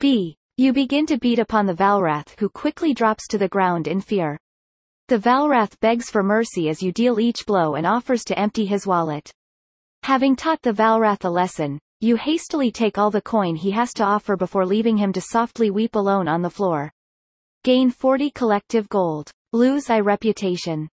B. You begin to beat upon the Valrath who quickly drops to the ground in fear. The Valrath begs for mercy as you deal each blow and offers to empty his wallet. Having taught the Valrath a lesson, you hastily take all the coin he has to offer before leaving him to softly weep alone on the floor. Gain 40 collective gold. Lose I reputation.